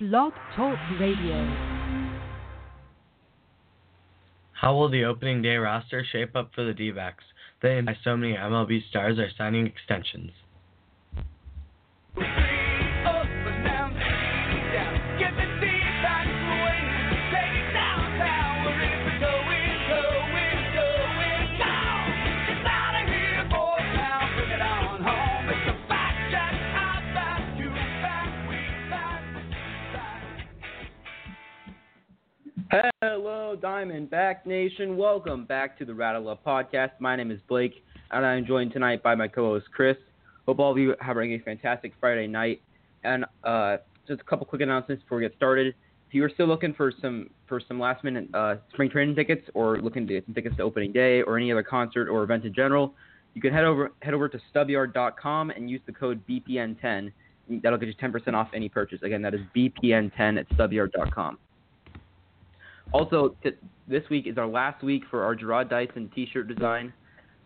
Blog Talk Radio. How will the opening day roster shape up for the D-backs? They and so many MLB stars are signing extensions. Diamondback Nation. Welcome back to the Rattle Up Podcast. My name is Blake, and I'm joined tonight by my co-host Chris. Hope all of you are having a fantastic Friday night. And uh, just a couple quick announcements before we get started. If you are still looking for some for some last minute uh, spring training tickets, or looking to get some tickets to opening day, or any other concert or event in general, you can head over head over to stubyard.com and use the code BPN10. That'll get you 10% off any purchase. Again, that is BPN10 at stubyard.com. Also, t- this week is our last week for our Gerard Dyson T-shirt design.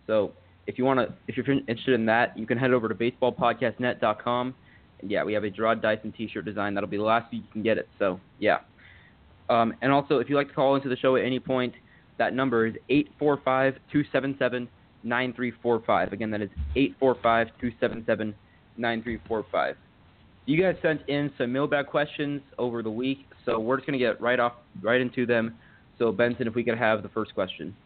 So if you want to, if you're interested in that, you can head over to baseballpodcastnet.com. And yeah, we have a Gerard Dyson T-shirt design. That'll be the last week you can get it. So yeah. Um, and also, if you'd like to call into the show at any point, that number is 845-277-9345. Again, that is 845-277-9345. You guys sent in some mailbag questions over the week, so we're just gonna get right off right into them. So Benson, if we could have the first question.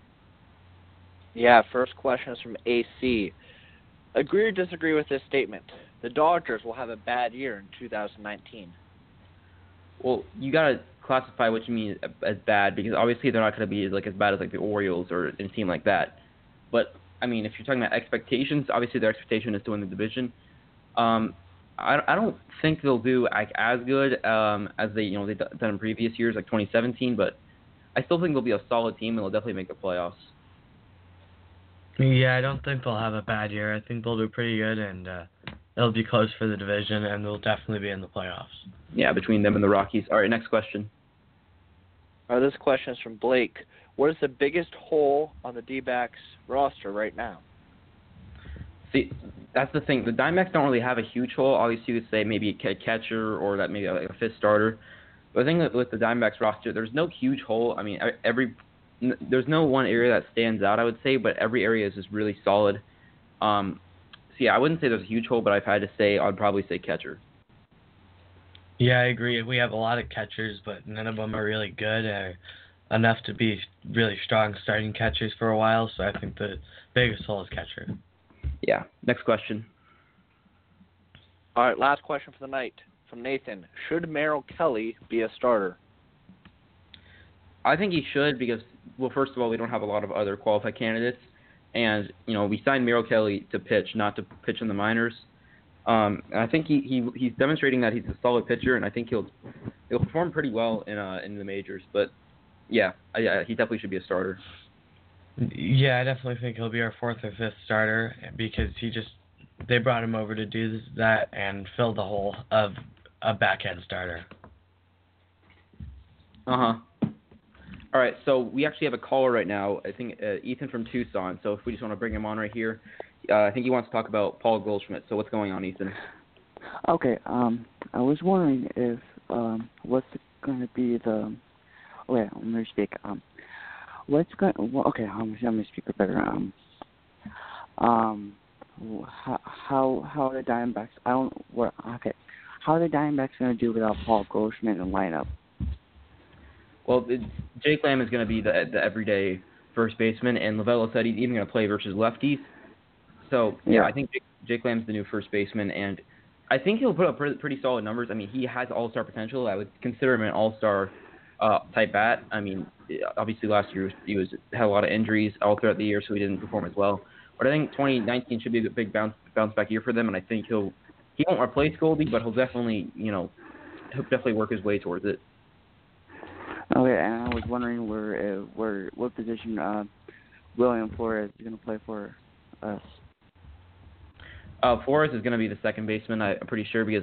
Yeah, first question is from AC. Agree or disagree with this statement? The Dodgers will have a bad year in 2019. Well, you gotta classify what you mean as bad because obviously they're not gonna be like as bad as like the Orioles or a team like that. But I mean, if you're talking about expectations, obviously their expectation is to win the division. Um, I, I don't think they'll do like as good um, as they you know they've done in previous years like 2017, but I still think they'll be a solid team and they'll definitely make the playoffs. Yeah, I don't think they'll have a bad year. I think they'll do pretty good, and uh, it'll be close for the division, and they'll definitely be in the playoffs. Yeah, between them and the Rockies. All right, next question. All right, this question is from Blake. What is the biggest hole on the D-backs roster right now? See, that's the thing. The Diamondbacks don't really have a huge hole. Obviously, you could say maybe a catcher or that maybe like a fifth starter. But I think with the Diamondbacks roster, there's no huge hole. I mean, every there's no one area that stands out. I would say, but every area is just really solid. Um, so yeah, I wouldn't say there's a huge hole, but if I had to say, I'd probably say catcher. Yeah, I agree. We have a lot of catchers, but none of them are really good or enough to be really strong starting catchers for a while. So I think the biggest hole is catcher. Yeah. Next question. All right, last question for the night from Nathan. Should Merrill Kelly be a starter? I think he should because, well, first of all, we don't have a lot of other qualified candidates, and you know we signed Merrill Kelly to pitch, not to pitch in the minors. Um, and I think he, he he's demonstrating that he's a solid pitcher, and I think he'll he'll perform pretty well in uh in the majors. But yeah, I, I, he definitely should be a starter. Yeah, I definitely think he'll be our fourth or fifth starter because he just they brought him over to do that and fill the hole of a back end starter. Uh huh. All right, so we actually have a caller right now. I think uh, Ethan from Tucson. So if we just want to bring him on right here, uh, I think he wants to talk about Paul Goldschmidt. So what's going on, Ethan? Okay. Um, I was wondering if um, what's going to be the. Oh, wait, let me speak. Um, what's going? Well, okay, I'm, I'm gonna speak better. Um, um, how how how are the Diamondbacks? I don't. What? Okay, how are the Diamondbacks gonna do without Paul Goldschmidt in the lineup? Well, it, Jake Lamb is going to be the the everyday first baseman, and Lovullo said he's even going to play versus lefties. So yeah, Yeah. I think Jake, Jake Lamb's the new first baseman, and I think he'll put up pretty, pretty solid numbers. I mean, he has all star potential. I would consider him an all star uh, type bat. I mean, obviously last year he was had a lot of injuries all throughout the year, so he didn't perform as well. But I think 2019 should be a big bounce bounce back year for them, and I think he'll he won't replace Goldie, but he'll definitely you know he'll definitely work his way towards it. Okay, and I was wondering where uh, where what position uh, William Flores is gonna play for us. Uh, Flores is going to be the second baseman, I, I'm pretty sure, because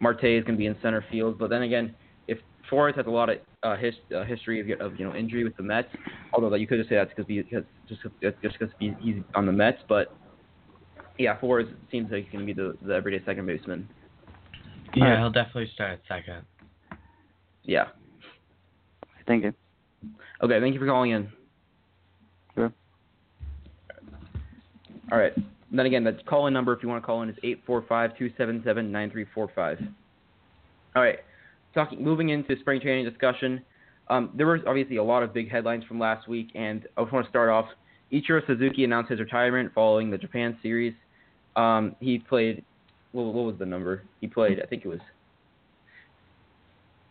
Marte is going to be in center field. But then again, if Flores has a lot of uh, his, uh, history of, of you know injury with the Mets, although that you could just say that's because because just just because he's, he's on the Mets, but yeah, Flores seems like he's going to be the, the everyday second baseman. Yeah, Alright. he'll definitely start at second. Yeah. Thank you. Okay, thank you for calling in. Sure. All right. And then again, the call in number if you want to call in is eight four five two seven seven nine three four five. All right. Talking moving into spring training discussion. Um, there was obviously a lot of big headlines from last week, and I just want to start off. Ichiro Suzuki announced his retirement following the Japan series. Um, he played. Well, what was the number? He played. I think it was.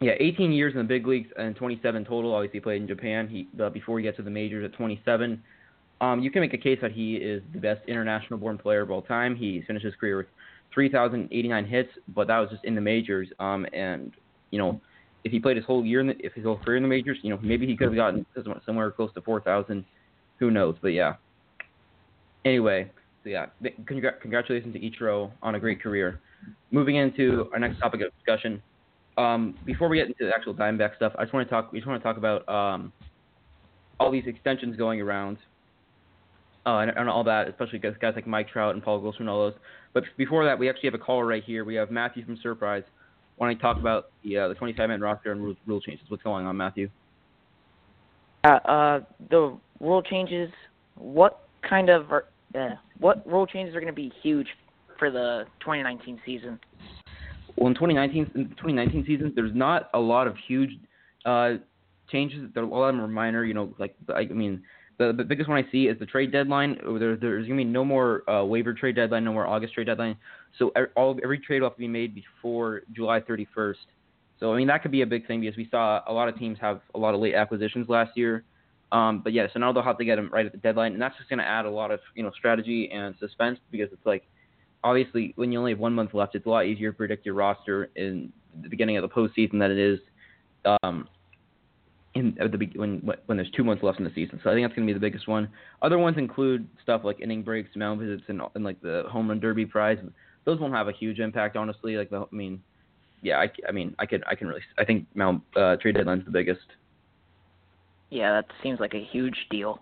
Yeah, 18 years in the big leagues and 27 total. Obviously, played in Japan. He uh, before he gets to the majors at 27. Um, you can make a case that he is the best international-born player of all time. He finished his career with 3,089 hits, but that was just in the majors. Um, and you know, if he played his whole year in the, if his whole career in the majors, you know, maybe he could have gotten somewhere close to 4,000. Who knows? But yeah. Anyway, so yeah, congr- congratulations to Ichiro on a great career. Moving into our next topic of discussion. Um, before we get into the actual Diamondback stuff, I just want to talk. We just want to talk about um, all these extensions going around uh, and, and all that, especially guys, guys like Mike Trout and Paul Goldschmidt and all those. But before that, we actually have a caller right here. We have Matthew from Surprise wanting to talk about the uh, the 25-man roster and rule, rule changes. What's going on, Matthew? Uh, uh, the rule changes. What kind of are, uh, what rule changes are going to be huge for the 2019 season? Well, in 2019 in 2019 season, there's not a lot of huge uh, changes. There, a lot of them are minor. You know, like I mean, the, the biggest one I see is the trade deadline. There, there's gonna be no more uh, waiver trade deadline, no more August trade deadline. So all every trade will have to be made before July 31st. So I mean that could be a big thing because we saw a lot of teams have a lot of late acquisitions last year. Um, but yeah, so now they'll have to get them right at the deadline, and that's just gonna add a lot of you know strategy and suspense because it's like obviously when you only have one month left, it's a lot easier to predict your roster in the beginning of the postseason than it is um, in at the when when there's two months left in the season. So I think that's going to be the biggest one. Other ones include stuff like inning breaks, mound visits, and, and like the home run derby prize. Those won't have a huge impact, honestly. Like the, I mean, yeah, I, I mean, I could I can really I think mound uh, trade deadline's the biggest. Yeah, that seems like a huge deal.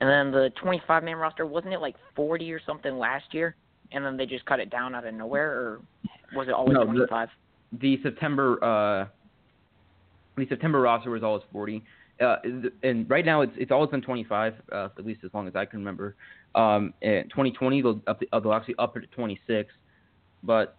And then the 25 man roster wasn't it like 40 or something last year, and then they just cut it down out of nowhere, or was it always no, 25? The, the September uh, the September roster was always 40. Uh, and right now it's it's always been 25, uh, at least as long as I can remember. Um, in 2020 they'll up the, they'll actually up it to 26, but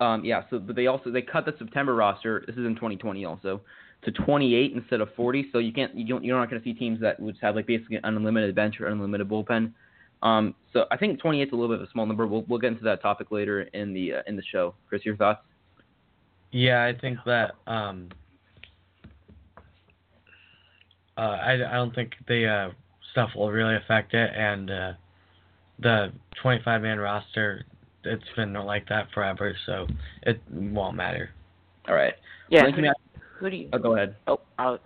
um, yeah. So but they also they cut the September roster. This is in 2020 also to 28 instead of 40. So you can't you don't you're not going to see teams that would have like basically an unlimited bench or unlimited bullpen. Um, so I think 28 is a little bit of a small number. We'll we'll get into that topic later in the uh, in the show. Chris, your thoughts? Yeah, I think that um, uh, I, I don't think the uh, stuff will really affect it, and uh, the 25 man roster it's been like that forever, so it won't matter. All right. Yeah. Thank Who, you, who do you? Oh, go ahead. Oh, uh,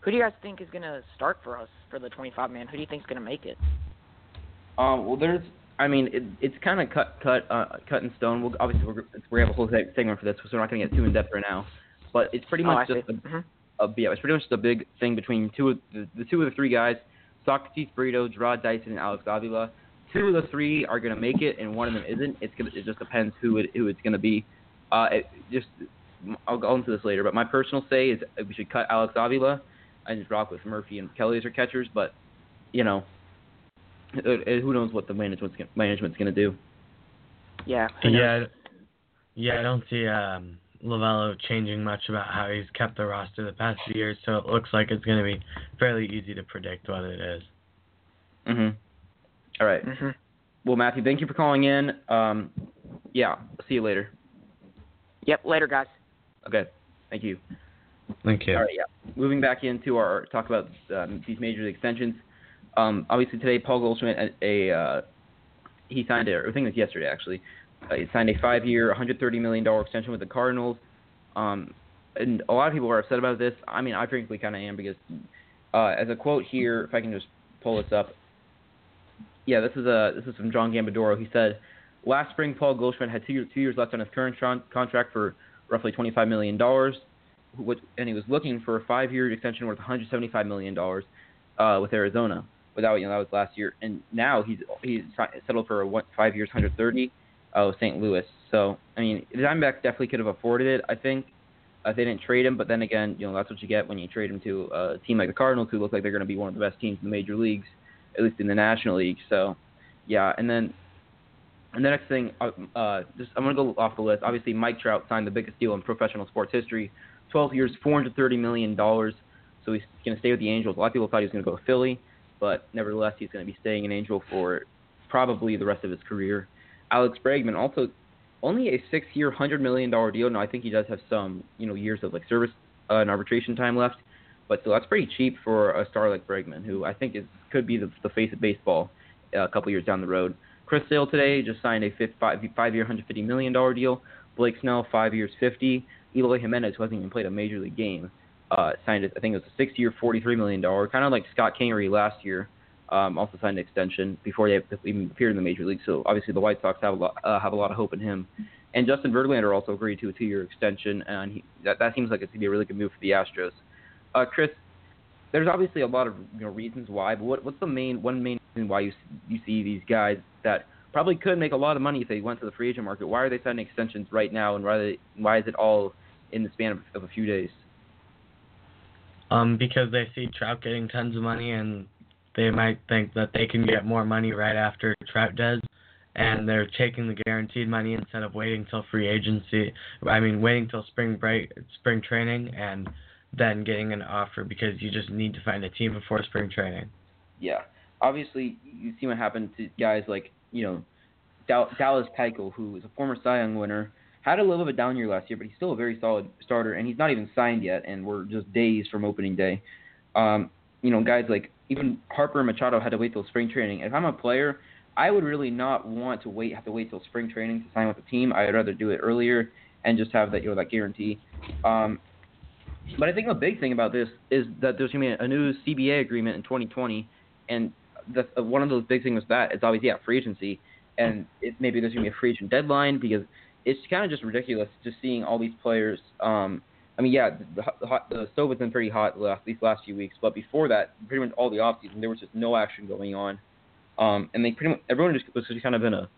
who do you guys think is gonna start for us for the 25 man? Who do you think is gonna make it? Um, well, there's I mean, it, it's kind of cut, cut, uh, cut in stone. We'll, obviously, we're, we're have a whole segment for this, so we're not gonna get too in depth right now. But it's pretty Oh, much I just a, Mhm. a, yeah, it's pretty much the big thing between two of the, the two of the three guys, Socrates Brito, Gerard Dyson, and Alex Avila. Two of the three are gonna make it, and one of them isn't. It's gonna, it just depends who it, who it's gonna be. Uh, it just I'll go into this later, but my personal say is we should cut Alex Avila and just rock with Murphy and Kelly as our catchers. But you know, who knows what the management's gonna, management's gonna do. Yeah. Yeah, yeah, I don't see um, Lovullo changing much about how he's kept the roster the past few years, so it looks like it's going to be fairly easy to predict what it is. Mhm. All right. Mhm. Well, Matthew, thank you for calling in. Um, yeah, see you later. Yep. Later, guys. Okay. Thank you. Thank you. All right, yeah. Moving back into our talk about um, these major league extensions. Um, obviously today, Paul Goldschmidt, a, a uh, he signed a, I think it was yesterday actually, uh, he signed a five-year, 130 million dollar extension with the Cardinals. Um, and a lot of people are upset about this. I mean, I frankly kind of am because, uh, as a quote here, if I can just pull this up. Yeah, this is a this is from John Gambadoro. He said, last spring, Paul Goldschmidt had two, two years left on his current tron- contract for roughly 25 million dollars and he was looking for a five-year extension worth 175 million dollars uh, with Arizona. That, you know, that was last year, and now he's he's settled for a one, five years, 130. oh St. Louis. So I mean, the Diamondbacks definitely could have afforded it. I think uh, they didn't trade him, but then again, you know that's what you get when you trade him to a team like the Cardinals, who look like they're going to be one of the best teams in the major leagues, at least in the National League. So, yeah, and then and the next thing, uh, uh, just I'm going to go off the list. Obviously, Mike Trout signed the biggest deal in professional sports history, 12 years, 430 million dollars. So he's going to stay with the Angels. A lot of people thought he was going to go to Philly, but nevertheless, he's going to be staying in Angel for probably the rest of his career. Alex Bregman also only a six-year, hundred million dollar deal. Now I think he does have some, you know, years of like service uh, and arbitration time left, but still that's pretty cheap for a star like Bregman, who I think is could be the, the face of baseball uh, a couple years down the road. Chris Sale today just signed a fifth, five, five-year, hundred fifty million dollar deal. Blake Snell, five years, fifty. Eloy Jimenez, who hasn't even played a major league game, uh, signed I think it was a six-year, forty-three million dollar, kind of like Scott Kingery last year. Um, also signed an extension before they even appeared in the major league. So obviously the White Sox have a lot uh, have a lot of hope in him. And Justin Verlander also agreed to a two-year extension, and he, that that seems like it's gonna be a really good move for the Astros. Uh, Chris, there's obviously a lot of you know reasons why, but what what's the main one main reason why you you see these guys that probably could make a lot of money if they went to the free agent market? Why are they signing extensions right now, and why they, why is it all in the span of, of a few days? Um, because they see Trout getting tons of money, and they might think that they can get more money right after Trout does, and they're taking the guaranteed money instead of waiting till free agency. I mean, waiting till spring break, spring training, and then getting an offer because you just need to find a team before spring training. Yeah, obviously you see what happened to guys like you know Dallas Keuchel, who is a former Cy Young winner, had a little bit down year last year, but he's still a very solid starter, and he's not even signed yet, and we're just days from opening day. Um, you know, guys like even Harper and Machado had to wait till spring training. If I'm a player, I would really not want to wait have to wait till spring training to sign with the team. I'd rather do it earlier and just have that you know that guarantee. Um, but I think a big thing about this is that there's going to be a new CBA agreement in 2020, and the, one of those big things with that is obviously yeah free agency, and it, maybe there's going to be a free agent deadline because it's kind of just ridiculous just seeing all these players. Um, I mean, yeah, the, the, the stove has been pretty hot last, these last few weeks, but before that, pretty much all the off season, there was just no action going on, um, and they pretty much everyone just was just kind of in a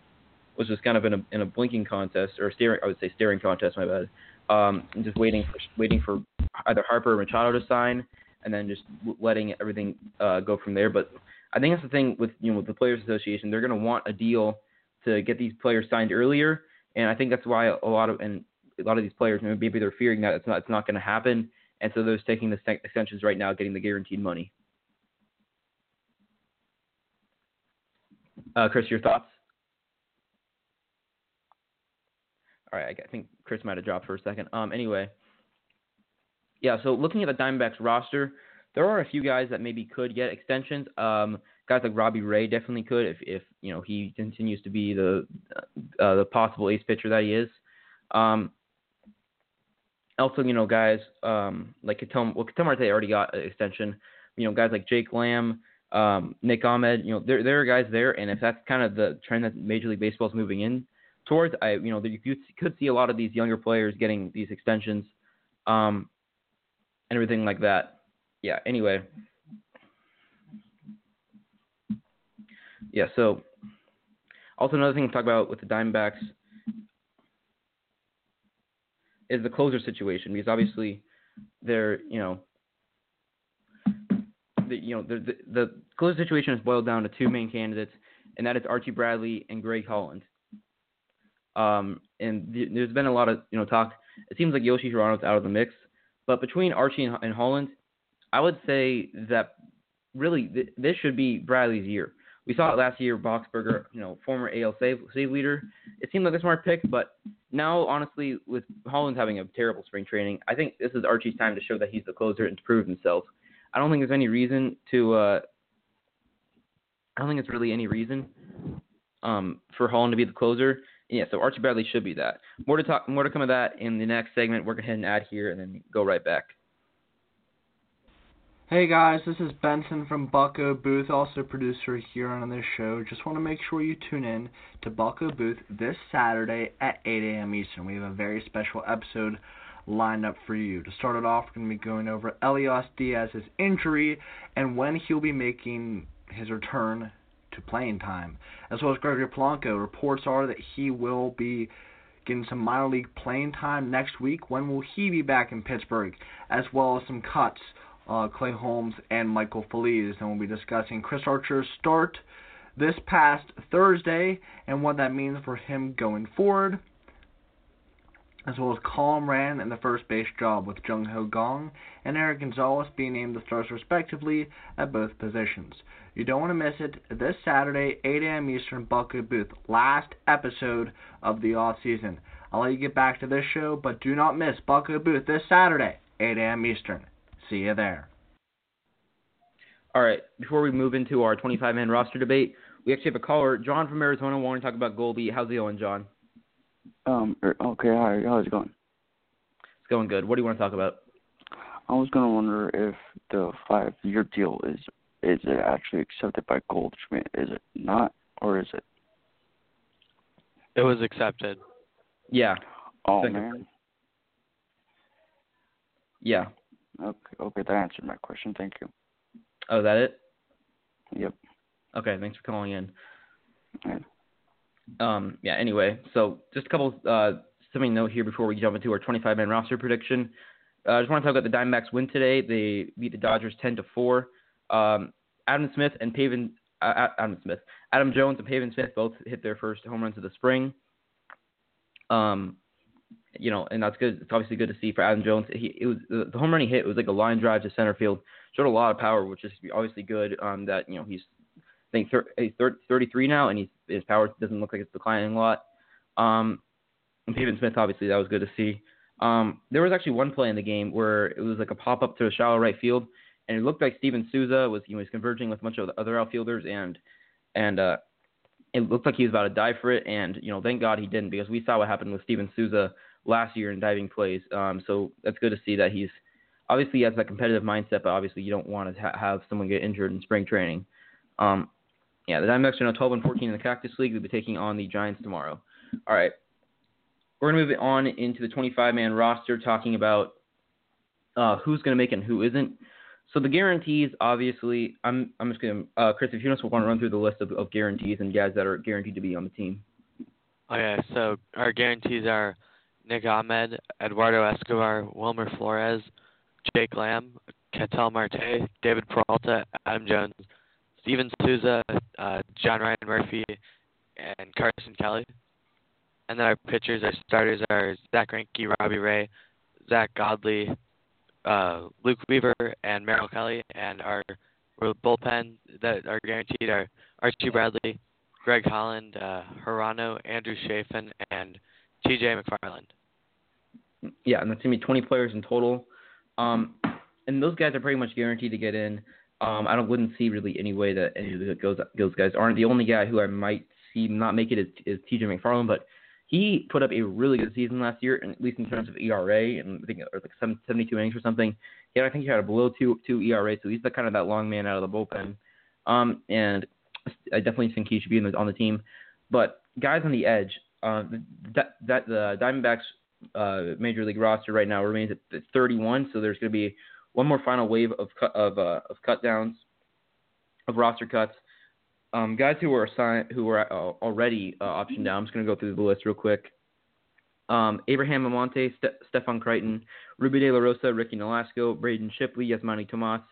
was just kind of in a in a blinking contest or staring I would say staring contest, my bad, um, just waiting for waiting for either Harper or Machado to sign, and then just letting everything uh, go from there. But I think that's the thing with you know with the Players Association, they're going to want a deal to get these players signed earlier, and I think that's why a lot of and a lot of these players maybe they're fearing that it's not it's not going to happen, and so they're taking the extensions right now, getting the guaranteed money. Uh, Chris, your thoughts? All right, I think Chris might have dropped for a second. Um, anyway, yeah. So looking at the Diamondbacks roster, there are a few guys that maybe could get extensions. Um, guys like Robbie Ray definitely could if if you know he continues to be the uh, the possible ace pitcher that he is. Um, also, you know, guys um, like Ketel, well, Ketel Marte already got an extension. You know, guys like Jake Lamb, um, Nick Ahmed. You know, there there are guys there, and if that's kind of the trend that Major League Baseball is moving in towards, I you know, you could see a lot of these younger players getting these extensions, um, and everything like that. Yeah. Anyway. Yeah. So, also another thing to talk about with the Diamondbacks is the closer situation because obviously they're you know the you know the, the closer situation is boiled down to two main candidates and that is Archie Bradley and Greg Holland. Um, and th- there's been a lot of you know talk. It seems like Yoshi Hirano's out of the mix, but between Archie and, and Holland, I would say that really th- this should be Bradley's year. We saw it last year, Boxberger, you know, former AL save, save leader. It seemed like a smart pick, but now, honestly, with Holland having a terrible spring training, I think this is Archie's time to show that he's the closer and to prove himself. I don't think there's any reason to. Uh, I don't think it's really any reason um, for Holland to be the closer. Yeah, so Archie Bradley should be that. More to talk, more to come of that in the next segment. We're gonna head and add here, and then go right back. Hey guys, this is Benson from Bucko Booth, also producer here on this show. Just want to make sure you tune in to Bucko Booth this Saturday at 8 a.m. Eastern. We have a very special episode lined up for you. To start it off, we're going to be going over Elias Diaz's injury and when he'll be making his return to playing time. As well as Gregory Polanco, reports are that he will be getting some minor league playing time next week. When will he be back in Pittsburgh? As well as some cuts, uh, Clay Holmes and Michael Feliz. And we'll be discussing Chris Archer's start this past Thursday and what that means for him going forward as well as Colin Moran in the first base job, with Jung Ho Kang and Eric Gonzalez being named the stars respectively at both positions. You don't want to miss it this Saturday, 8 a.m. Eastern, Buckeye Booth, last episode of the off season. I'll let you get back to this show, but do not miss Buckeye Booth this Saturday, 8 a.m. Eastern. See you there. All right, before we move into our 25 man roster debate, we actually have a caller, John from Arizona, wanting to talk about Goldie. How's it going, John? Um. er, Okay. Hi. How's it going? It's going good. What do you want to talk about? I was gonna wonder if the five-year deal is is it actually accepted by Goldschmidt? Is it not, or is it? It was accepted. Yeah, Oh man. yeah. Okay. Okay. That answered my question. Thank you. Oh, is that it? Yep. Okay, thanks for calling in. Yeah. Um, yeah. Anyway, so just a couple uh, something note here before we jump into our 25 man roster prediction. Uh, I just want to talk about the Diamondbacks win today. They beat the Dodgers 10 to four. Um, Adam Smith and Pavin, uh, Adam Smith, Adam Jones and Pavin Smith both hit their first home runs of the spring. Um, you know, and that's good. It's obviously good to see for Adam Jones. He it was the home run he hit was like a line drive to center field. Showed a lot of power, which is obviously good. Um, that you know he's I think thir- he's thir- 33 now, and he's, his power doesn't look like it's declining a lot. Um, and Pavin Smith, obviously, that was good to see. Um, there was actually one play in the game where it was like a pop up to a shallow right field, and it looked like Steven Souza was you know, he was converging with a bunch of the other outfielders, and and uh, it looked like he was about to dive for it, and you know thank God he didn't because we saw what happened with Steven Souza last year in diving plays. Um, so that's good to see that he's obviously he has that competitive mindset, but obviously you don't want to ha- have someone get injured in spring training. Um, yeah, the Diamondbacks are now 12 and 14 in the Cactus League. They'll be taking on the Giants tomorrow. All right, we're gonna move on into the 25-man roster, talking about uh, who's gonna make it and who isn't. So the guarantees, obviously, I'm I'm just gonna uh, Chris, if you just want to run through the list of, of guarantees and guys that are guaranteed to be on the team. Okay, so our guarantees are Nick Ahmed, Eduardo Escobar, Wilmer Flores, Jake Lamb, Ketel Marte, David Peralta, Adam Jones, Steven Souza, uh, John Ryan Murphy, and Carson Kelly. And then our pitchers, our starters are Zack Greinke, Robbie Ray, Zack Godley, uh, Luke Weaver, and Merrill Kelly. And our bullpen that are guaranteed are Archie Bradley, Greg Holland, uh, Hirano, Andrew Chafin, and T.J. McFarland. Yeah, and that's gonna be 20 players in total. Um, and those guys are pretty much guaranteed to get in. Um, I don't wouldn't see really any way that any of those those guys aren't. The only guy who I might see not make it is, is T.J. McFarland, but he put up a really good season last year, at least in terms of ERA, and I think or like 72 innings or something. Yeah, I think he had a below two two ERA, so he's the kind of that long man out of the bullpen. Um, and I definitely think he should be the, on the team. But guys on the edge, uh, that that the Diamondbacks uh, major league roster right now remains at at 31, so there's going to be one more final wave of cut of uh, of downs, of roster cuts. Um, guys who were assigned, who were uh, already uh, optioned down. I'm just going to go through the list real quick. Um, Abraham Almonte, Ste- Stefan Crichton, Rubby De La Rosa, Ricky Nolasco, Braden Shipley, Yasmani Tomas,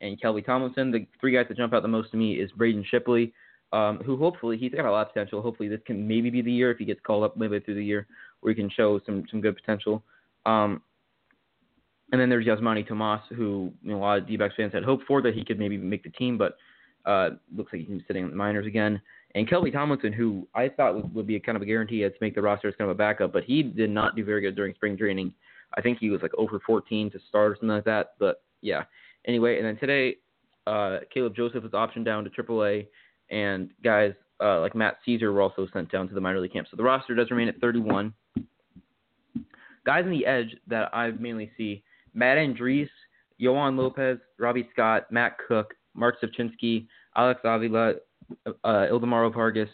and Kelby Tomlinson. The three guys that jump out the most to me is Braden Shipley, um, who hopefully he's got a lot of potential. Hopefully this can maybe be the year if he gets called up midway through the year where he can show some some good potential. Um, and then there's Yasmani Tomas, who you know, a lot of D-backs fans had hoped for that he could maybe make the team, but uh, looks like he's sitting in the minors again. And Kelby Tomlinson, who I thought would, would be kind of a guarantee to make the roster as kind of a backup, but he did not do very good during spring training. I think he was like over 14 to start or something like that. But yeah. Anyway, and then today, uh, Caleb Joseph was optioned down to AAA, and guys uh, like Matt Caesar were also sent down to the minor league camp. So the roster does remain at 31. Guys on the edge that I mainly see: Matt Andriese, Yoan Lopez, Robbie Scott, Matt Koch, Marc Rzepczynski, Alex Avila, uh, Ildemaro Vargas,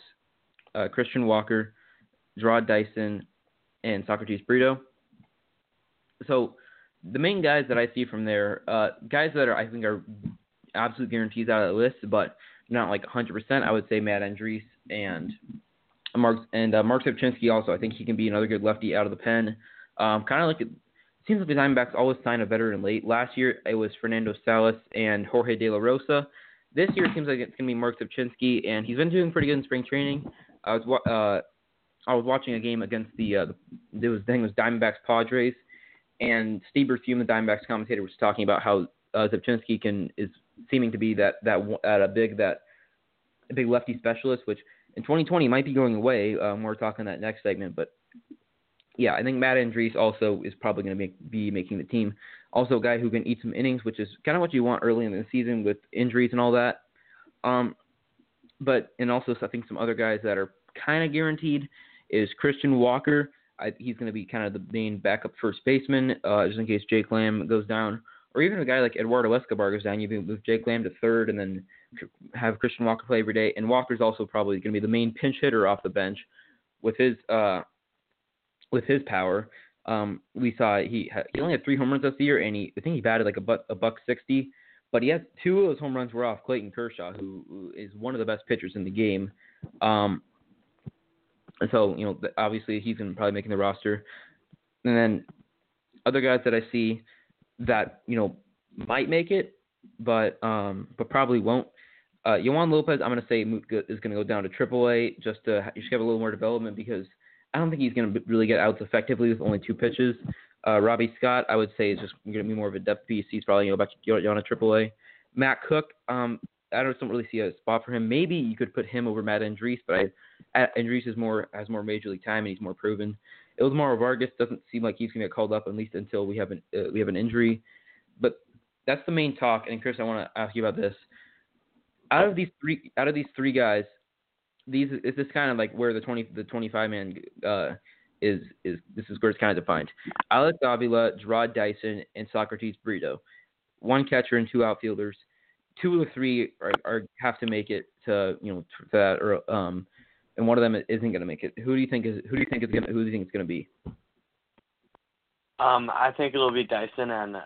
uh, Christian Walker, Gerard Dyson, and Socrates Brito. So the main guys that I see from there, uh, guys that are I think are absolute guarantees out of the list, but not like 100%, I would say Matt Andriese and Mark and uh, Marc Rzepczynski also. I think he can be another good lefty out of the pen. Um, kind of like it seems like the Diamondbacks always sign a veteran late. Last year it was Fernando Salas and Jorge De La Rosa. This year it seems like it's going to be Marc Rzepczynski, and he's been doing pretty good in spring training. I was uh, I was watching a game against the uh, the it was I think was Diamondbacks Padres, and Steve Berthiaume, the Diamondbacks commentator, was talking about how uh, can is seeming to be that that at a big that a big lefty specialist, which in 2020 might be going away. Um, we're talking that next segment, but yeah, I think Matt Andriese also is probably going to be making the team. Also, a guy who can eat some innings, which is kind of what you want early in the season with injuries and all that. Um, but and also I think some other guys that are kind of guaranteed is Christian Walker. I, he's going to be kind of the main backup first baseman, uh, just in case Jake Lamb goes down, or even a guy like Eduardo Escobar goes down. You move Jake Lamb to third, and then have Christian Walker play every day. And Walker's also probably going to be the main pinch hitter off the bench with his uh, with his power. Um, we saw he he only had three home runs this year, and he I think he batted like a buck a buck sixty, but he had two of those home runs were off Clayton Kershaw, who, is one of the best pitchers in the game. Um, and so you know obviously he's to probably making the roster, and then other guys that I see that you know might make it, but um, but probably won't. Uh, Lopez, I'm going to say is going to go down to AAA just to just have a little more development because I don't think he's going to really get outs effectively with only two pitches. Uh, Robbie Scott, I would say, is just going to be more of a depth piece. He's probably going to go back to AAA. Matt Koch, um, I don't, really see a spot for him. Maybe you could put him over Matt Andriese, but I, Andriese is more has more major league time and he's more proven. Ildemaro Vargas doesn't seem like he's going to get called up at least until we have an uh, we have an injury. But that's the main talk. And Chris, I want to ask you about this. Out of these three, out of these three guys, these is this kind of like where the twenty the twenty five man uh, is is this is where it's kind of defined. Alex Avila, Jarrod Dyson, and Socrates Brito, one catcher and two outfielders. Two of the three are, are have to make it to you know to that or um, and one of them isn't going to make it. Who do you think is who do you think is going who do you think it's going to be? Um, I think it'll be Dyson and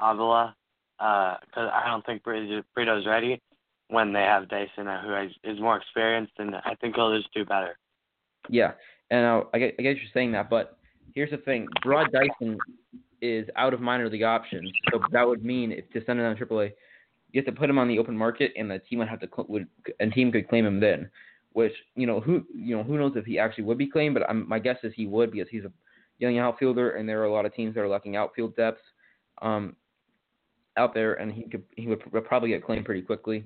Avila because uh, I don't think Brito's ready when they have Dyson, uh, who is more experienced, and I think he'll just do better. Yeah, and I I get you saying that, but here's the thing: Jarrod Dyson is out of minor league options, so that would mean if to send him down AAA, you have to put him on the open market, and the team would have to would and team could claim him then. Which you know who you know who knows if he actually would be claimed, but I'm, my guess is he would because he's a young outfielder, and there are a lot of teams that are lacking outfield depth um, out there, and he could he would probably get claimed pretty quickly.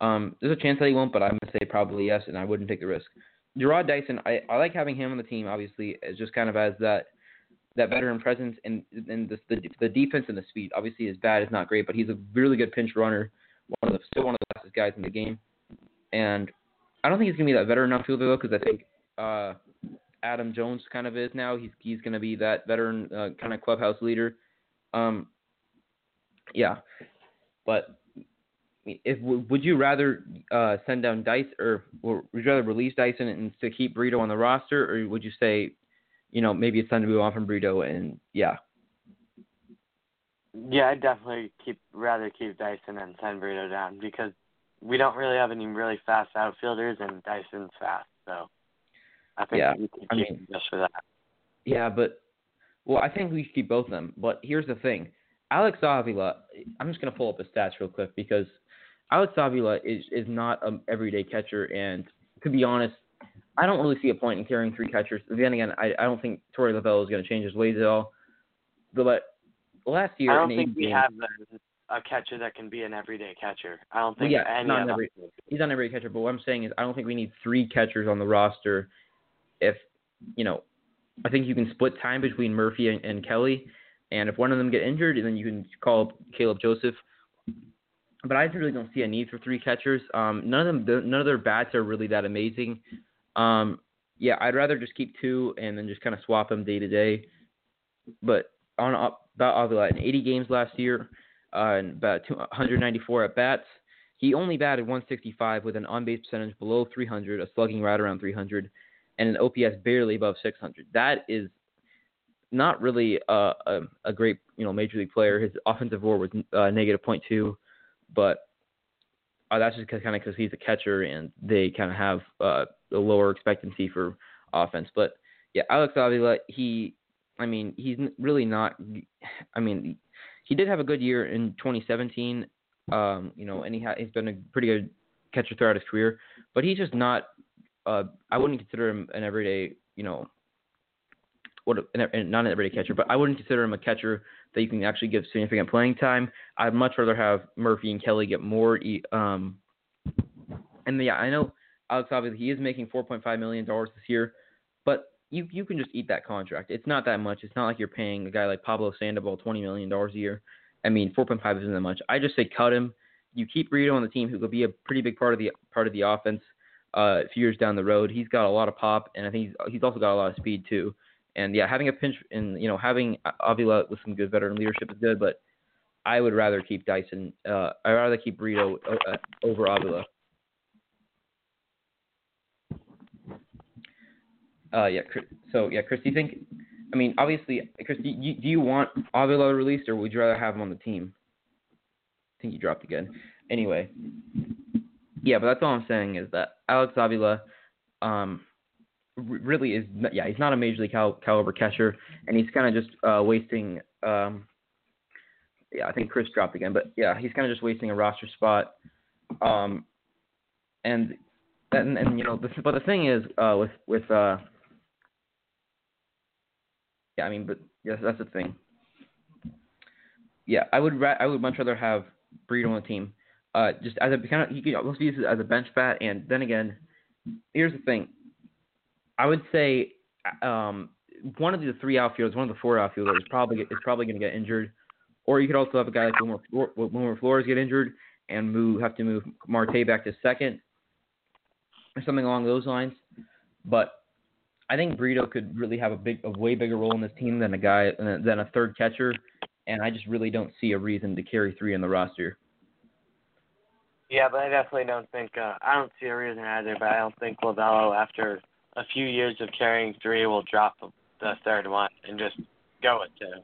Um, there's a chance that he won't, but I'm gonna say probably yes, and I wouldn't take the risk. Jarrod Dyson, I, I like having him on the team. Obviously, as just kind of as that that veteran presence and and the, the the defense and the speed. Obviously, his bat is not great, but he's a really good pinch runner. One of the still one of the fastest guys in the game. And I don't think he's gonna be that veteran outfielder though, because I think uh, Adam Jones kind of is now. He's he's gonna be that veteran uh, kind of clubhouse leader. Um, yeah, but if would you rather uh, send down Dice or, or would you rather release Dyson and to keep Brito on the roster, or would you say, you know, maybe it's time to move on from Brito and yeah. Yeah, I'd definitely keep rather keep Dyson and send Brito down because we don't really have any really fast outfielders and Dyson's fast, so I think yeah, we can I mean, just for that. Yeah, but well, I think we should keep both of them. But here's the thing. Alex Avila, I'm just gonna pull up his stats real quick because Alex Avila is is not an everyday catcher, and to be honest, I don't really see a point in carrying three catchers. Then again, I, I don't think Torey Lovullo is going to change his ways at all. But last year, I don't in think we games, have a, a catcher that can be an everyday catcher. I don't well, think yeah, any not of an them. every, he's not an everyday catcher. But what I'm saying is, I don't think we need three catchers on the roster. If you know, I think you can split time between Murphy and, and Kelly, and if one of them get injured, then you can call Caleb Joseph but I really don't see a need for three catchers. Um, none of them, none of their bats are really that amazing. Um, yeah, I'd rather just keep two and then just kind of swap them day to day. But on about Avila in 80 games last year, uh, and about 194 at bats, he only batted 165 with an on base percentage below 300, a slugging right around 300, and an OPS barely above 600. That is not really a, a, a great, you know, major league player. His offensive WAR was uh, negative 0.2 but uh, that's just kind of because he's a catcher and they kind of have uh, a lower expectancy for offense. But yeah, Alex Avila, he, I mean, he's really not. I mean, he did have a good year in 2017. Um, you know, and he ha- he's been a pretty good catcher throughout his career, but he's just not. Uh, I wouldn't consider him an everyday, you know, what an, not an everyday catcher, but I wouldn't consider him a catcher that you can actually give significant playing time. I'd much rather have Murphy and Kelly get more. Um, and yeah, I know Alex Avila he is making 4.5 million dollars this year, you you can just eat that contract. It's not that much. It's not like you're paying a guy like Pablo Sandoval 20 million dollars a year. I mean, 4.5 isn't that much. I just say cut him. You keep Brito on the team, who could be a pretty big part of the part of the offense uh, a few years down the road. He's got a lot of pop, and I think he's he's also got a lot of speed too. And yeah, having a pinch and you know having Avila with some good veteran leadership is good, but I would rather keep Dyson. Uh, I'd rather keep Brito uh, over Avila. Uh, yeah. So yeah, Chris, do you think? I mean, obviously, Chris, do you, do you want Avila released, or would you rather have him on the team? I think he dropped again. Anyway, yeah, but that's all I'm saying is that Alex Avila, um, really is yeah he's not a major league cal- caliber catcher and he's kind of just uh, wasting um yeah I think Chris dropped again but yeah he's kind of just wasting a roster spot um and and, and you know the, but the thing is uh with with uh yeah I mean but yes that's the thing yeah I would ra- I would much rather have Brito on the team uh just as a kind of he could also use it as a bench bat and then again here's the thing I would say um, one of the three outfielders, one of the four outfielders, probably is probably going to get injured. Or you could also have a guy like Wilmer, Wilmer Flores get injured and move have to move Marte back to second or something along those lines. But I think Brito could really have a big, a way bigger role in this team than a guy than a third catcher, and I just really don't see a reason to carry three in the roster. Yeah, but I definitely don't think uh, I don't see a reason either. But I don't think Lovullo after a few years of carrying three will drop the third one and just go with two.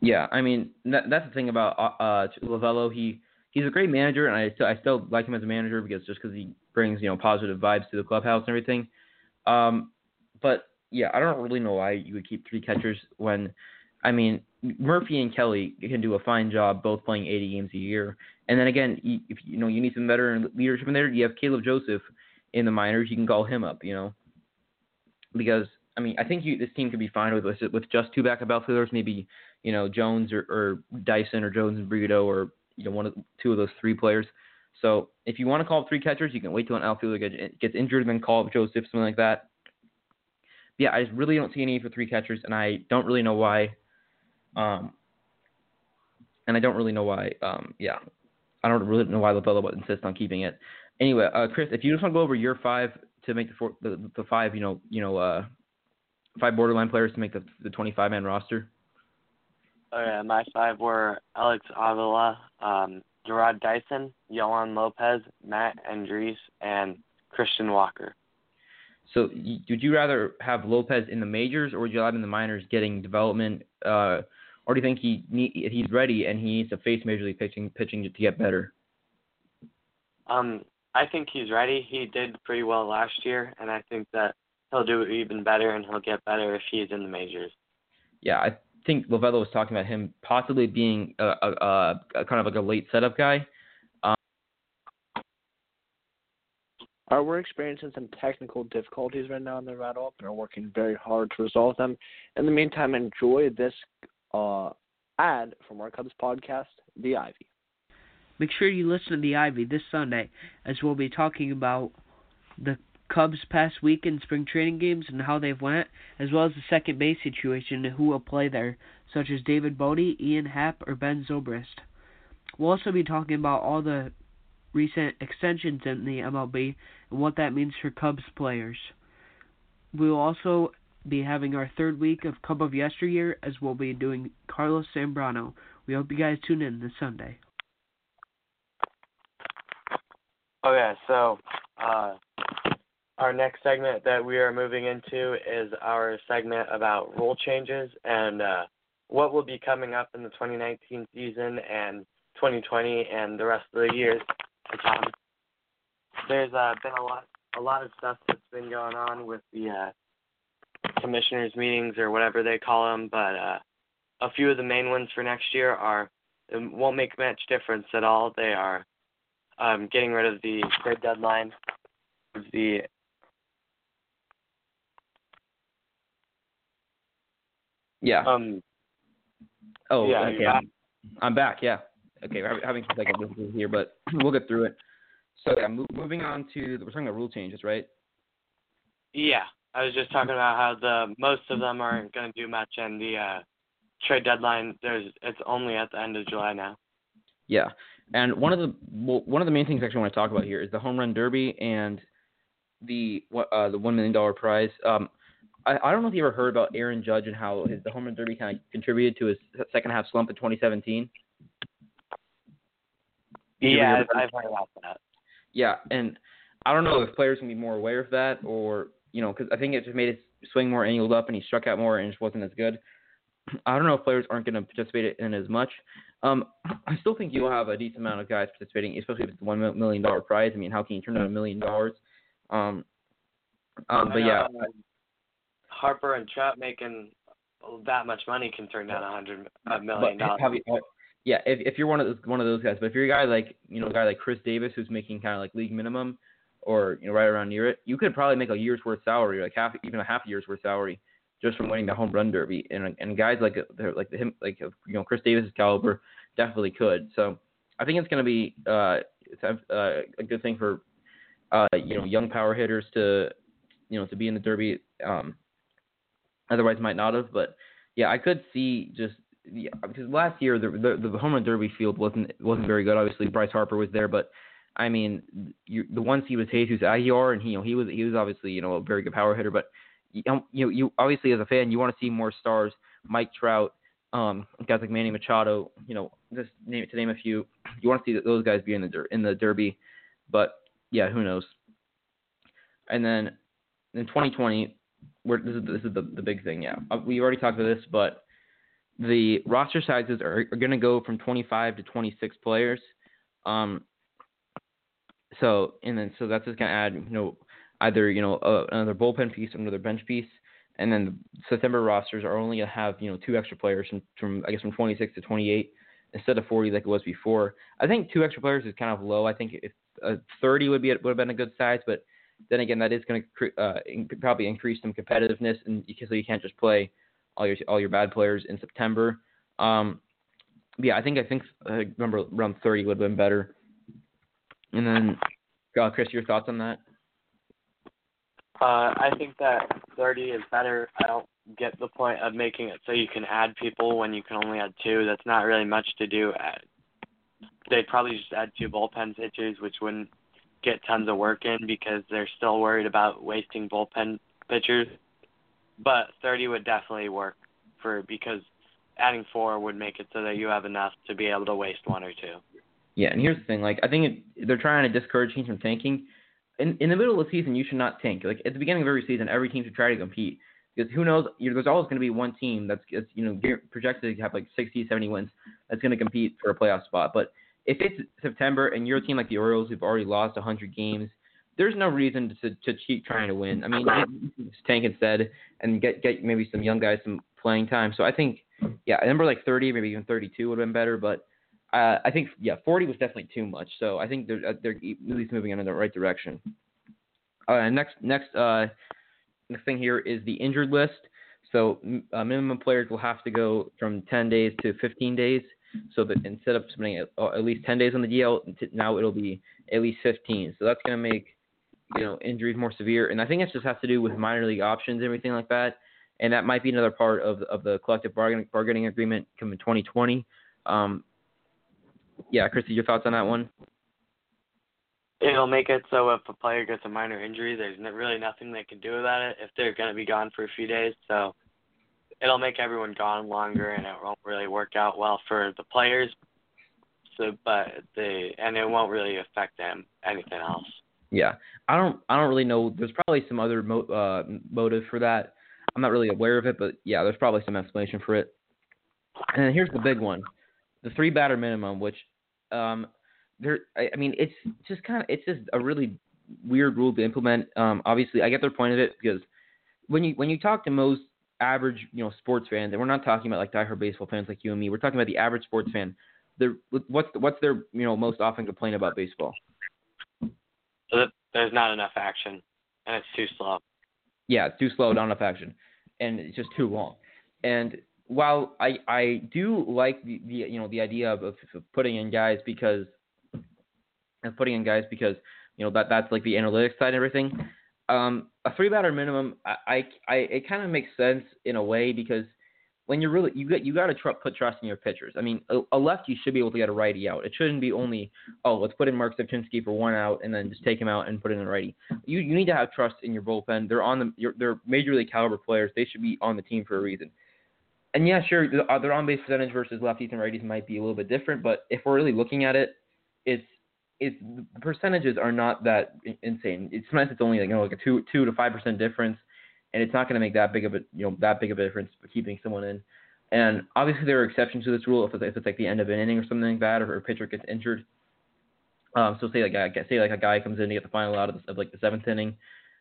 Yeah, I mean that, that's the thing about uh, uh Lovullo. He he's a great manager, and I still I still like him as a manager because just because he brings you know positive vibes to the clubhouse and everything. Um, but yeah, I don't really know why you would keep three catchers when, I mean, Murphy and Kelly can do a fine job both playing 80 games a year. And then again, if you know you need some veteran leadership in there, you have Caleb Joseph in the minors. You can call him up. You know, because I mean I think you, this team could be fine with with just two backup outfielders, maybe you know Jones or, or Dyson or Jones and Brito or you know one of two of those three players. So if you want to call up three catchers, you can wait till an outfielder gets injured and then call up Joseph something like that. Yeah, I just really don't see any for three catchers, and I don't really know why. Um, and I don't really know why. Um, yeah, I don't really know why Lovullo would insist on keeping it. Anyway, uh, Chris, if you just want to go over your five to make the four, the, the five, you know, you know, uh, five borderline players to make the the 25 man roster? Oh yeah, my five were Alex Avila, um, Jarrod Dyson, Yoan Lopez, Matt Andriese, and Christian Walker. So, would you rather have Lopez in the majors, or would you have him in the minors getting development? Uh, or do you think he need, he's ready and he needs to face major league pitching pitching to get better? Um, I think he's ready. He did pretty well last year, and I think that he'll do even better, and he'll get better if he's in the majors. Yeah, I think Lovullo was talking about him possibly being a, a, a kind of like a late setup guy. Um, uh, we're experiencing some technical difficulties right now in the Rattle Up, and are working very hard to resolve them. In the meantime, enjoy this uh, ad from our Cubs podcast, The Ivy. Make sure you listen to the Ivy this Sunday, as we'll be talking about the Cubs' past week in spring training games and how they've went, as well as the second base situation and who will play there, such as David Bote, Ian Happ, or Ben Zobrist. We'll also be talking about all the recent extensions in the MLB and what that means for Cubs players. We will also be having our third week of Cub of Yesteryear as we'll be doing Carlos Zambrano. We hope you guys tune in this Sunday. Okay, so uh, our next segment that we are moving into is our segment about rule changes and uh, what will be coming up in the 2019 season and 2020 and the rest of the years. Account. There's uh, been a lot a lot of stuff that's been going on with the uh, commissioners meetings or whatever they call them, but uh, a few of the main ones for next year are it won't make much difference at all. They are um, getting rid of the trade deadline, the Yeah. um Oh, yeah, okay. I'm, I'm back. Yeah. Okay, we're having some technical difficulties here, but we'll get through it. So yeah, mo- moving on to we're talking about rule changes, right? yeah. I was just talking about how the most of them aren't going to do much, and the uh, trade deadline there's it's only at the end of July now. Yeah, and one of the well, one of the main things I actually want to talk about here is the home run derby and the what- uh, the one million dollar prize. Um, I, I don't know if you ever heard about Aaron Judge and how his the home run derby kind of contributed to his second half slump in 2017. Did you ever Yeah, I've, heard about that. Yeah, and I don't know if players can be more aware of that or you know because I think it just made his swing more angled up and he struck out more and just wasn't as good. I don't know if players aren't going to participate in it as much. Um, I still think you'll have a decent amount of guys participating, especially if it's a million dollar prize. I mean, how can you turn down a million dollars? Um, um, but yeah, um, Harper and Trout making that much money can turn down a hundred a million dollars. have you, yeah, if if you're one of those one of those guys, but if you're a guy like you know a guy like Chris Davis who's making kind of like league minimum, or you know right around near it, you could probably make a year's worth salary, like half even a half year's worth salary, just from winning the home run derby. And and guys like like him like you know Chris Davis's caliber definitely could. So I think it's going to be uh, it's uh, a good thing for uh, you know young power hitters to you know to be in the derby. Um, otherwise might not have, but yeah, I could see just yeah, because last year the, the the home run derby field wasn't wasn't very good. Obviously, Bryce Harper was there, but I mean, you, the one seed was Jesus Aguilar, and he you know he was he was obviously you know a very good power hitter, but you know you, you obviously as a fan you want to see more stars, Mike Trout, um, guys like Manny Machado, you know just name to name a few. You want to see those guys be in the in the derby, but yeah, who knows? And then in 2020, where this is this is the the big thing. Yeah, uh, we already talked about this, but the roster sizes are, are going to go from 25 to 26 players. Um, so and then so that's just going to add you know either you know uh, another bullpen piece another bench piece, and then the September rosters are only going to have you know two extra players from from I guess from 26 to 28 instead of 40 like it was before. I think two extra players is kind of low. I think if uh, 30 would be would have been a good size, but then again that is going to uh, probably increase some competitiveness and because you can't just play all your all your bad players in September. Um, yeah, I think I think I remember around 30 would have been better. And then, uh, Chris, your thoughts on that? Uh, I think that 30 is better. I don't get the point of making it so you can add people when you can only add two. That's not really much to do. At, they'd probably just add two bullpen pitchers, which wouldn't get tons of work in because they're still worried about wasting bullpen pitchers. But 30 would definitely work for because adding four would make it so that you have enough to be able to waste one or two. Yeah, and here's the thing: like I think it, they're trying to discourage teams from tanking. In in the middle of the season, you should not tank. Like at the beginning of every season, every team should try to compete because who knows? You know, there's always going to be one team that's, that's you know projected to have like 60, 70 wins that's going to compete for a playoff spot. But if it's September and you're a team like the Orioles who've already lost 100 games, there's no reason to to keep trying to win. I mean, just tank instead and get get maybe some young guys some playing time. So I think, yeah, a number like 30, maybe even 32 would have been better. But uh, I think yeah, 40 was definitely too much. So I think they're uh, they're at least moving in the right direction. Uh, next next uh, next thing here is the injured list. So uh, minimum players will have to go from 10 days to 15 days. So that instead of spending at, uh, at least 10 days on the DL, now it'll be at least 15. So that's going to make you know injuries more severe, and I think it just has to do with minor league options and everything like that. And that might be another part of of the collective bargaining bargaining agreement coming 2020. Um, yeah, Christy, your thoughts on that one? It'll make it so if a player gets a minor injury, there's really nothing they can do about it if they're going to be gone for a few days. So it'll make everyone gone longer, and it won't really work out well for the players. So, but they and it won't really affect them anything else. Yeah, I don't I don't really know. There's probably some other mo- uh, motive for that. I'm not really aware of it, but yeah, there's probably some explanation for it. And then here's the big one, the three batter minimum, which um, there. I, I mean, it's just kind of it's just a really weird rule to implement. Um, obviously, I get their point of it because when you when you talk to most average you know sports fans, and we're not talking about like diehard baseball fans like you and me. We're talking about the average sports fan. The what's what's their you know most often complaint about baseball? There's not enough action, and it's too slow. Yeah, it's too slow, not enough action, and it's just too long. And while I I do like the, the you know the idea of, of putting in guys because of putting in guys because you know that that's like the analytics side and everything. Um, a three batter minimum, I, I, I it kind of makes sense in a way because when you're really you got you got to tr- put trust in your pitchers. I mean, a, a lefty should be able to get a righty out. It shouldn't be only oh let's put in Marc Rzepczynski for one out and then just take him out and put in a righty. You you need to have trust in your bullpen. They're on the they're major league caliber players. They should be on the team for a reason. And yeah, sure, uh, their on base percentage versus lefties and righties might be a little bit different, but if we're really looking at it, it's it's the percentages are not that insane. It's sometimes it's only like you know like a two two to five percent difference and it's not going to make that big of a you know that big of a difference for keeping someone in. And obviously there are exceptions to this rule if it's, if it's like the end of an inning or something like that, or a pitcher gets injured. Um, so say like a, say like a guy comes in to get the final out of, the, of like the seventh inning,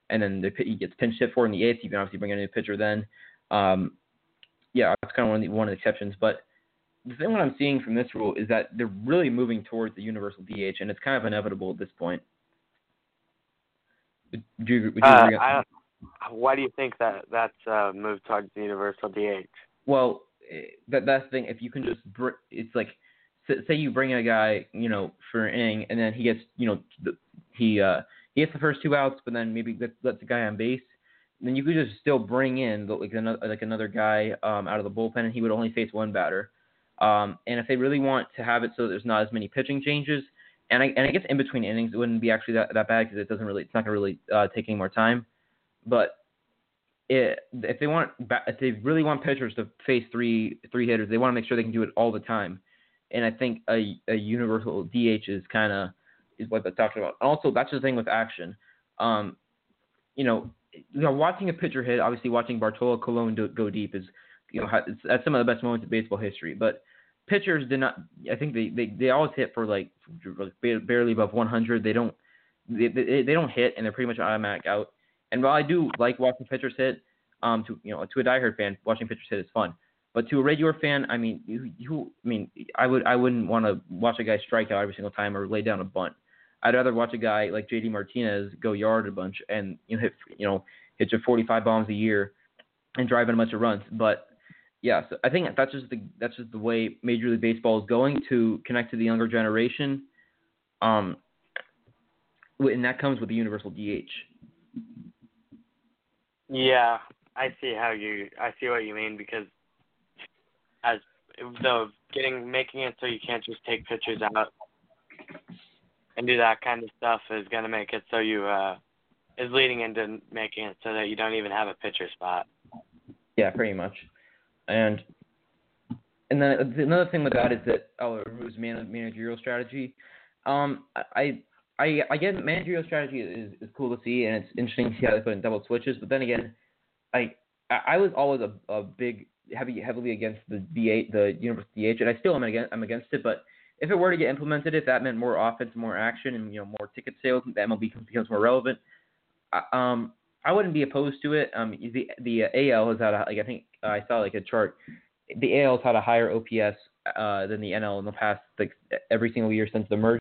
and then the, he gets pinch hit for in the eighth. You can obviously bring in a new pitcher then. Um, yeah, that's kind of one of the, one of the exceptions. But the thing what I'm seeing from this rule is that they're really moving towards the universal DH, and it's kind of inevitable at this point. Would you, would you uh, agree? I, why do you think that that's uh, moved towards the universal DH? Well, eh, that that's the thing. If you can just, br- it's like, say you bring a guy, you know, for an inning, and then he gets, you know, the, he uh he gets the first two outs, but then maybe lets, lets the guy on base. Then you could just still bring in the, like another like another guy um out of the bullpen, and he would only face one batter. Um, and if they really want to have it so there's not as many pitching changes, and I and I guess in between innings it wouldn't be actually that that bad because it doesn't really it's not gonna really uh, take any more time. But it, if they want, if they really want pitchers to face three three hitters, they want to make sure they can do it all the time. And I think a, a universal DH is kind of is what they're talking about. Also, that's the thing with action. Um, you know, you know, watching a pitcher hit, obviously watching Bartolo Colon do, go deep is, you know, that's some of the best moments in baseball history. But pitchers did not. I think they they, they always hit for like barely above 100. They don't they, they they don't hit and they're pretty much automatic out. And while I do like watching pitchers hit, um, to you know, to a diehard fan, watching pitchers hit is fun. But to a regular fan, I mean, you, you I mean, I would, I wouldn't want to watch a guy strike out every single time or lay down a bunt. I'd rather watch a guy like JD Martinez go yard a bunch and you know hit, you know, hit your 45 bombs a year and drive in a bunch of runs. But yeah, so I think that's just the that's just the way Major League Baseball is going to connect to the younger generation. Um, and that comes with the universal DH. Yeah, I see how you I see what you mean because as the getting making it so you can't just take pitchers out and do that kind of stuff is gonna make it so you uh is leading into making it so that you don't even have a pitcher spot. Yeah, pretty much. And and then another thing with that is that oh, it was man, managerial strategy. Um, I I get managerial strategy is, is cool to see, and it's interesting to see how they put in double switches. But then again, I I was always a, a big heavy heavily against the DH the universal DH, and I still am against I'm against it. But if it were to get implemented, if that meant more offense, more action, and you know more ticket sales, the MLB becomes more relevant. Um, I wouldn't be opposed to it. Um, the the AL has had a, like I think uh, I saw like a chart. The AL has had a higher OPS uh, than the NL in the past like every single year since the merger.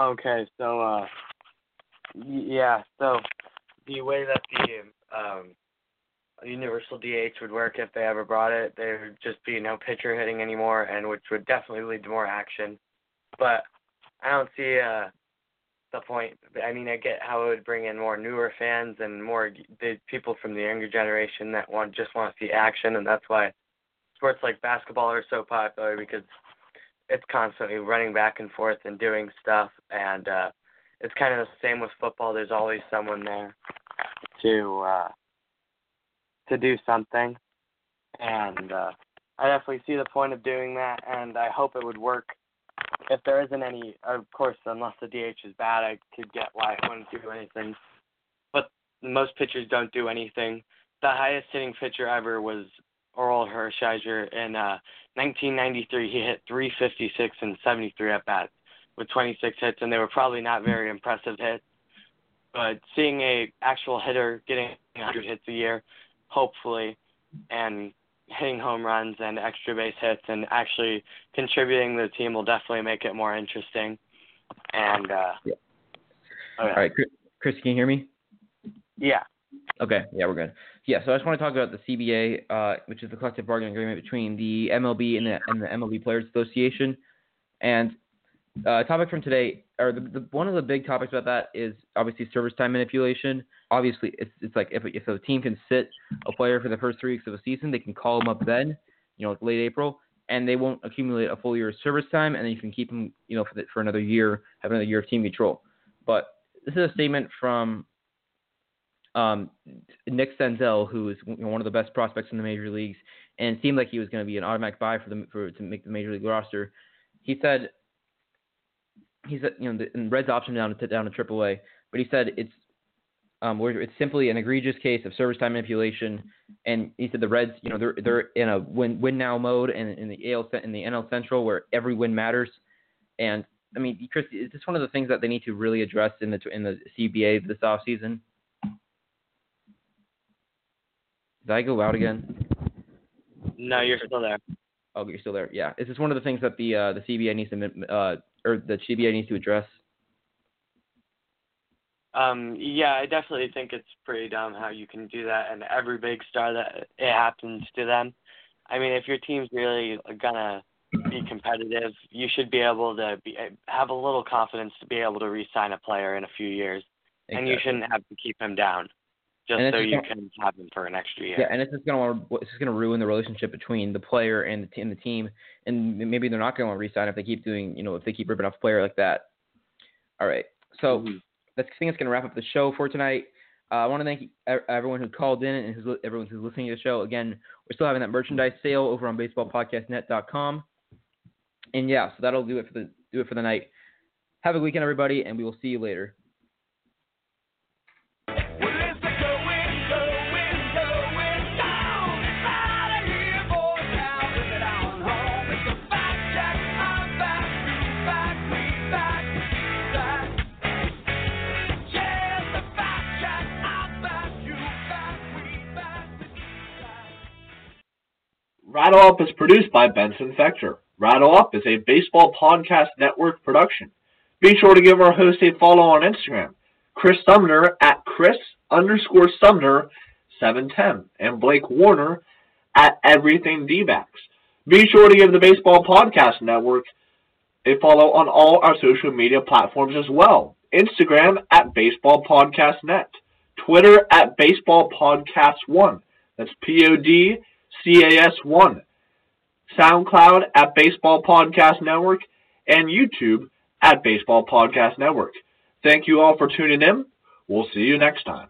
Okay, so uh yeah, so the way that the um universal DH would work if they ever brought it, there would just be no pitcher hitting anymore and which would definitely lead to more action. But I don't see uh the point. I mean, I get how it would bring in more newer fans and more the people from the younger generation that want just want to see action, and that's why sports like basketball are so popular because it's constantly running back and forth and doing stuff and uh it's kind of the same with football there's always someone there to uh to do something and uh I definitely see the point of doing that, and I hope it would work. If there isn't any, of course, unless the DH is bad, I could get why it wouldn't do anything. But most pitchers don't do anything. The highest hitting pitcher ever was Orel Hershiser in uh, 1993. He hit 356 and 73 at bats with 26 hits, and they were probably not very impressive hits. But seeing a actual hitter getting 100 hits a year, hopefully, and hitting home runs and extra base hits and actually contributing to the team will definitely make it more interesting. And uh, yeah. Oh, yeah. All right, Chris, can you hear me? Yeah. Okay, yeah, we're good. Yeah, so I just want to talk about the CBA, uh, which is the collective bargaining agreement between the MLB and the and the MLB Players Association. And uh, topic from today, or the, the, one of the big topics about that is obviously service time manipulation. Obviously, it's it's like if if a team can sit a player for the first three weeks of a season, they can call him up then, you know, late April, and they won't accumulate a full year of service time, and then you can keep him, you know, for the, for another year, have another year of team control. But this is a statement from um, Nick Senzel, who is one of the best prospects in the major leagues, and seemed like he was going to be an automatic buy for the for to make the major league roster. He said he said you know the Reds option down to down to AAA, but he said it's um it's simply an egregious case of service time manipulation, and he said the Reds you know they're they're in a win win now mode and in the AL in the NL Central where every win matters, and I mean Chris, is this one of the things that they need to really address in the in the CBA this off season. Did I go out again? No, you're still there. Oh, you're still there. Yeah, is this one of the things that the uh, the CBA needs to uh, or the CBA needs to address? Um, yeah, I definitely think it's pretty dumb how you can do that, and every big star that it happens to them. I mean, if your team's really gonna be competitive, you should be able to be have a little confidence to be able to re-sign a player in a few years, exactly. and you shouldn't have to keep him down just so you gonna, can have him for an extra year. Yeah, and it's just gonna it's just gonna ruin the relationship between the player and the team, the team, and maybe they're not gonna re-sign if they keep doing, you know, if they keep ripping off a player like that. All right, so mm-hmm. that's I think it's gonna wrap up the show for tonight. Uh, I want to thank everyone who called in and who's, everyone who's listening to the show. Again, we're still having that merchandise sale over on baseballpodcastnet.com. And yeah, so that'll do it for the do it for the night. Have a good weekend, everybody, and we will see you later. Rattle Up is produced by Benson Fector. Rattle Up is a baseball podcast network production. Be sure to give our host a follow on Instagram, Chris Sumner at Chris underscore Sumner 710, and Blake Warner at Everything D-backs. Be sure to give the Baseball Podcast Network a follow on all our social media platforms as well. Instagram at Baseball Podcast Net, Twitter at Baseball Podcast One. That's P O D CAS1, SoundCloud at Baseball Podcast Network, and YouTube at Baseball Podcast Network. Thank you all for tuning in. We'll see you next time.